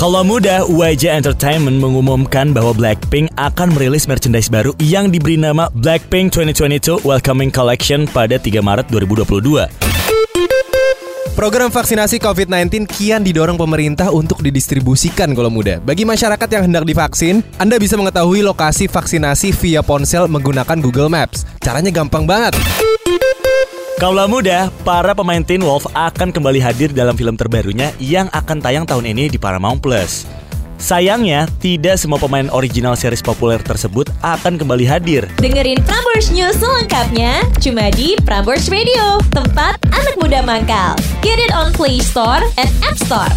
Kalau muda, YG Entertainment mengumumkan bahwa Blackpink akan merilis merchandise baru yang diberi nama Blackpink 2022 Welcoming Collection pada 3 Maret 2022. Program vaksinasi COVID-19 kian didorong pemerintah untuk didistribusikan kalau muda. Bagi masyarakat yang hendak divaksin, Anda bisa mengetahui lokasi vaksinasi via ponsel menggunakan Google Maps. Caranya gampang banget. Kaulah muda, para pemain Teen Wolf akan kembali hadir dalam film terbarunya yang akan tayang tahun ini di Paramount Plus. Sayangnya, tidak semua pemain original series populer tersebut akan kembali hadir. Dengerin Prambors News selengkapnya cuma di Prambors Radio, tempat anak muda mangkal. Get it on Play Store and App Store.